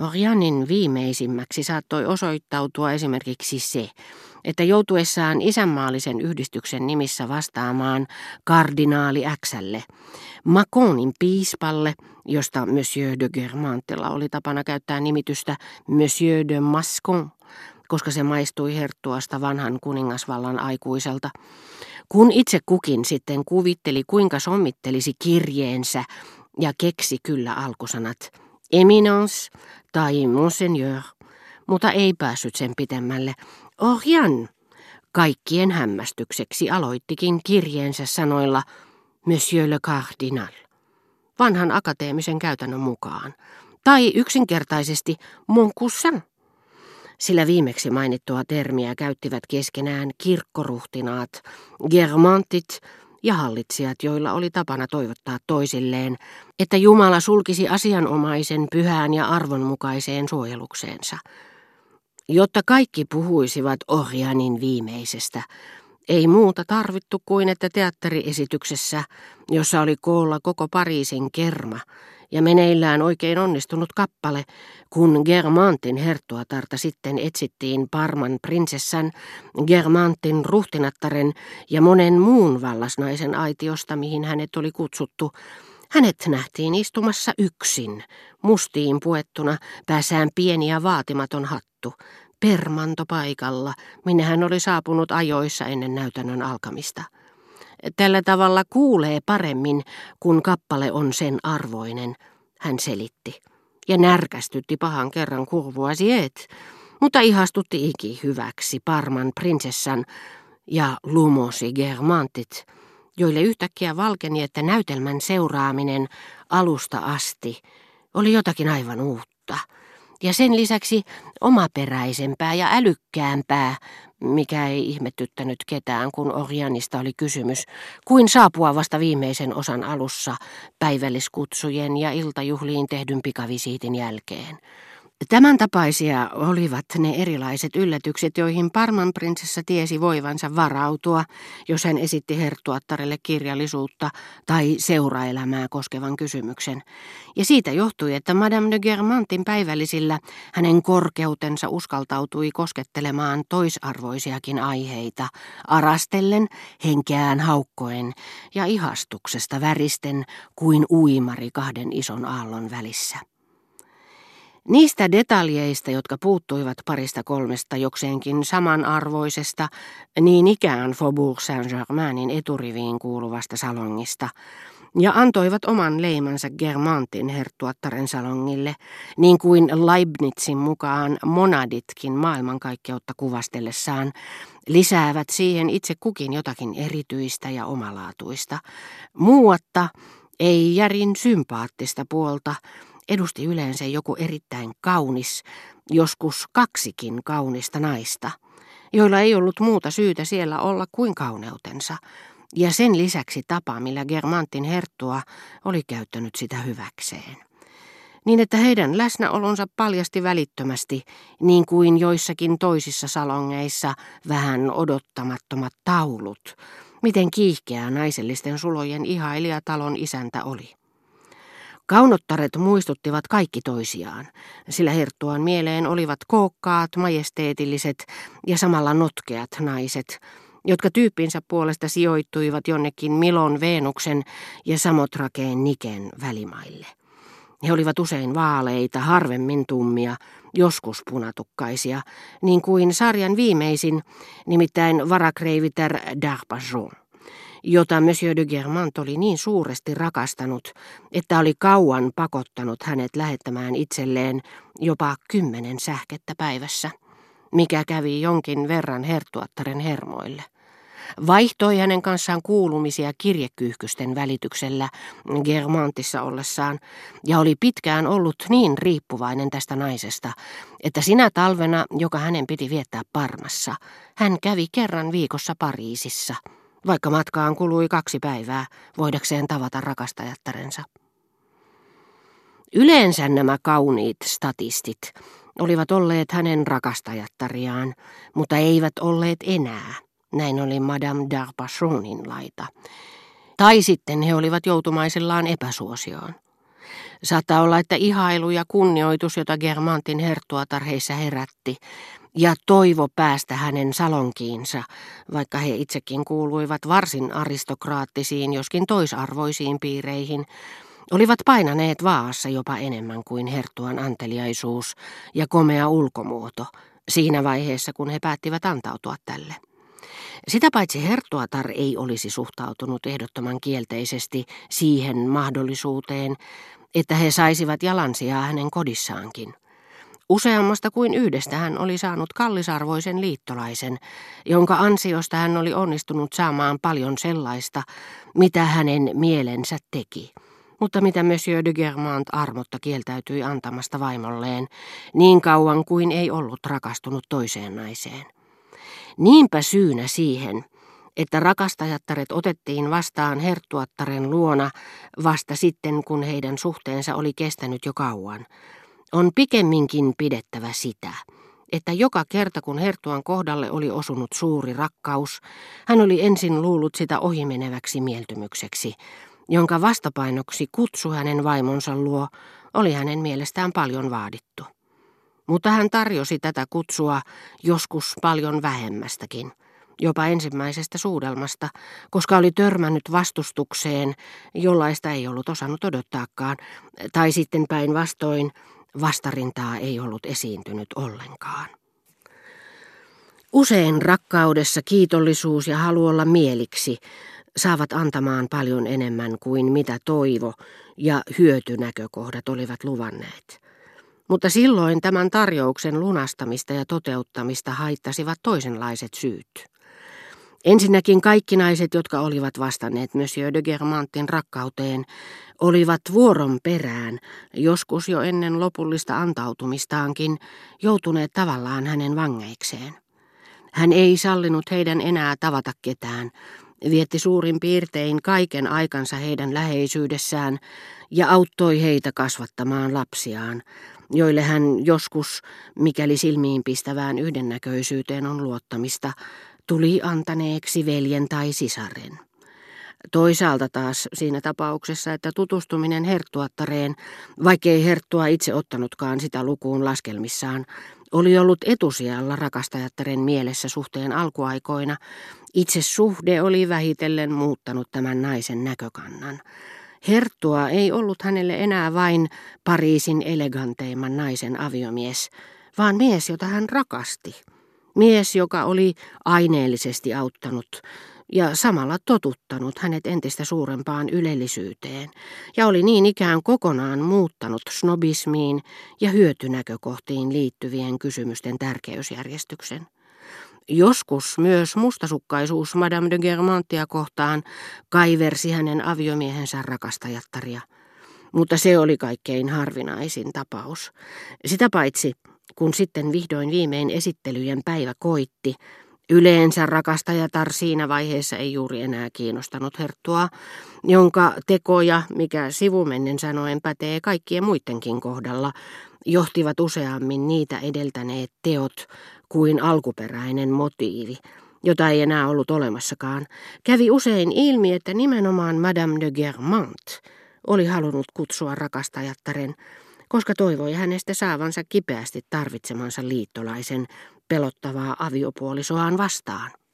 Orianin viimeisimmäksi saattoi osoittautua esimerkiksi se, että joutuessaan isänmaallisen yhdistyksen nimissä vastaamaan kardinaali Xlle, Maconin piispalle, josta Monsieur de Germantella oli tapana käyttää nimitystä Monsieur de Mascon, koska se maistui herttuasta vanhan kuningasvallan aikuiselta, kun itse kukin sitten kuvitteli, kuinka sommittelisi kirjeensä ja keksi kyllä alkusanat. Eminence tai Monseigneur, mutta ei päässyt sen pitemmälle. Orjan, kaikkien hämmästykseksi aloittikin kirjeensä sanoilla Monsieur le Cardinal, vanhan akateemisen käytännön mukaan, tai yksinkertaisesti Mon cousin sillä viimeksi mainittua termiä käyttivät keskenään kirkkoruhtinaat, germantit ja hallitsijat, joilla oli tapana toivottaa toisilleen, että Jumala sulkisi asianomaisen pyhään ja arvonmukaiseen suojelukseensa. Jotta kaikki puhuisivat Orjanin viimeisestä, ei muuta tarvittu kuin että teatteriesityksessä, jossa oli koolla koko Pariisin kerma, ja meneillään oikein onnistunut kappale, kun Germantin herttuatarta sitten etsittiin Parman prinsessan, Germantin ruhtinattaren ja monen muun vallasnaisen aitiosta, mihin hänet oli kutsuttu. Hänet nähtiin istumassa yksin, mustiin puettuna, pääsään pieni ja vaatimaton hattu, permanto paikalla, minne hän oli saapunut ajoissa ennen näytännön alkamista. Tällä tavalla kuulee paremmin, kun kappale on sen arvoinen, hän selitti. Ja närkästytti pahan kerran kurvua siet, mutta ihastutti iki hyväksi Parman prinsessan ja lumosi germantit, joille yhtäkkiä valkeni, että näytelmän seuraaminen alusta asti oli jotakin aivan uutta – ja sen lisäksi omaperäisempää ja älykkäämpää, mikä ei ihmetyttänyt ketään, kun Orjanista oli kysymys, kuin saapua vasta viimeisen osan alussa päivälliskutsujen ja iltajuhliin tehdyn pikavisiitin jälkeen. Tämän tapaisia olivat ne erilaiset yllätykset, joihin Parman prinsessa tiesi voivansa varautua, jos hän esitti herttuattarelle kirjallisuutta tai seuraelämää koskevan kysymyksen. Ja siitä johtui, että Madame de Germantin päivällisillä hänen korkeutensa uskaltautui koskettelemaan toisarvoisiakin aiheita, arastellen, henkeään haukkoen ja ihastuksesta väristen kuin uimari kahden ison aallon välissä. Niistä detaljeista, jotka puuttuivat parista kolmesta jokseenkin samanarvoisesta, niin ikään Faubourg Saint-Germainin eturiviin kuuluvasta salongista, ja antoivat oman leimansa Germantin herttuattaren salongille, niin kuin Leibnizin mukaan monaditkin maailmankaikkeutta kuvastellessaan, lisäävät siihen itse kukin jotakin erityistä ja omalaatuista. Muuatta ei järin sympaattista puolta, edusti yleensä joku erittäin kaunis, joskus kaksikin kaunista naista, joilla ei ollut muuta syytä siellä olla kuin kauneutensa, ja sen lisäksi tapa, millä Germantin herttua oli käyttänyt sitä hyväkseen. Niin että heidän läsnäolonsa paljasti välittömästi, niin kuin joissakin toisissa salongeissa vähän odottamattomat taulut, miten kiihkeää naisellisten sulojen ihailija talon isäntä oli. Kaunottaret muistuttivat kaikki toisiaan, sillä herttuan mieleen olivat kookkaat, majesteetilliset ja samalla notkeat naiset, jotka tyyppinsä puolesta sijoittuivat jonnekin Milon Veenuksen ja Samotrakeen Niken välimaille. He olivat usein vaaleita, harvemmin tummia, joskus punatukkaisia, niin kuin sarjan viimeisin, nimittäin varakreiviter d'Arpajon jota Monsieur de Germant oli niin suuresti rakastanut, että oli kauan pakottanut hänet lähettämään itselleen jopa kymmenen sähkettä päivässä, mikä kävi jonkin verran hertuattaren hermoille. Vaihtoi hänen kanssaan kuulumisia kirjekyyhkysten välityksellä Germantissa ollessaan ja oli pitkään ollut niin riippuvainen tästä naisesta, että sinä talvena, joka hänen piti viettää Parmassa, hän kävi kerran viikossa Pariisissa – vaikka matkaan kului kaksi päivää voidakseen tavata rakastajattarensa. Yleensä nämä kauniit statistit olivat olleet hänen rakastajattariaan, mutta eivät olleet enää. Näin oli Madame d'Arpachonin laita. Tai sitten he olivat joutumaisillaan epäsuosioon. Saattaa olla, että ihailu ja kunnioitus, jota Germantin herttuatar heissä herätti, ja toivo päästä hänen salonkiinsa, vaikka he itsekin kuuluivat varsin aristokraattisiin, joskin toisarvoisiin piireihin, olivat painaneet vaassa jopa enemmän kuin herttuan anteliaisuus ja komea ulkomuoto siinä vaiheessa, kun he päättivät antautua tälle. Sitä paitsi Herttuatar ei olisi suhtautunut ehdottoman kielteisesti siihen mahdollisuuteen, että he saisivat jalansijaa hänen kodissaankin. Useammasta kuin yhdestä hän oli saanut kallisarvoisen liittolaisen, jonka ansiosta hän oli onnistunut saamaan paljon sellaista, mitä hänen mielensä teki mutta mitä Monsieur de Germant armotta kieltäytyi antamasta vaimolleen, niin kauan kuin ei ollut rakastunut toiseen naiseen. Niinpä syynä siihen, että rakastajattaret otettiin vastaan herttuattaren luona vasta sitten, kun heidän suhteensa oli kestänyt jo kauan, on pikemminkin pidettävä sitä, että joka kerta kun hertuan kohdalle oli osunut suuri rakkaus, hän oli ensin luullut sitä ohimeneväksi mieltymykseksi, jonka vastapainoksi kutsu hänen vaimonsa luo oli hänen mielestään paljon vaadittu. Mutta hän tarjosi tätä kutsua joskus paljon vähemmästäkin, jopa ensimmäisestä suudelmasta, koska oli törmännyt vastustukseen, jollaista ei ollut osannut odottaakaan, tai sitten päinvastoin vastarintaa ei ollut esiintynyt ollenkaan. Usein rakkaudessa kiitollisuus ja halu olla mieliksi saavat antamaan paljon enemmän kuin mitä toivo ja hyötynäkökohdat olivat luvanneet. Mutta silloin tämän tarjouksen lunastamista ja toteuttamista haittasivat toisenlaiset syyt. Ensinnäkin kaikki naiset, jotka olivat vastanneet Monsieur de Germantin rakkauteen, olivat vuoron perään, joskus jo ennen lopullista antautumistaankin, joutuneet tavallaan hänen vangeikseen. Hän ei sallinut heidän enää tavata ketään, vietti suurin piirtein kaiken aikansa heidän läheisyydessään ja auttoi heitä kasvattamaan lapsiaan, joille hän joskus, mikäli silmiin pistävään yhdennäköisyyteen on luottamista, tuli antaneeksi veljen tai sisaren. Toisaalta taas siinä tapauksessa, että tutustuminen herttuattareen, vaikkei herttua itse ottanutkaan sitä lukuun laskelmissaan, oli ollut etusijalla rakastajattaren mielessä suhteen alkuaikoina, itse suhde oli vähitellen muuttanut tämän naisen näkökannan. Herttua ei ollut hänelle enää vain Pariisin eleganteimman naisen aviomies, vaan mies, jota hän rakasti. Mies, joka oli aineellisesti auttanut ja samalla totuttanut hänet entistä suurempaan ylellisyyteen, ja oli niin ikään kokonaan muuttanut snobismiin ja hyötynäkökohtiin liittyvien kysymysten tärkeysjärjestyksen. Joskus myös mustasukkaisuus Madame de Germantia kohtaan kaiversi hänen aviomiehensä rakastajattaria. Mutta se oli kaikkein harvinaisin tapaus. Sitä paitsi, kun sitten vihdoin viimein esittelyjen päivä koitti, Yleensä rakastajatar siinä vaiheessa ei juuri enää kiinnostanut herttua, jonka tekoja, mikä sivumennen sanoen pätee kaikkien muidenkin kohdalla, johtivat useammin niitä edeltäneet teot kuin alkuperäinen motiivi, jota ei enää ollut olemassakaan. Kävi usein ilmi, että nimenomaan Madame de Germant oli halunnut kutsua rakastajattaren, koska toivoi hänestä saavansa kipeästi tarvitsemansa liittolaisen pelottavaa aviopuolisoaan vastaan.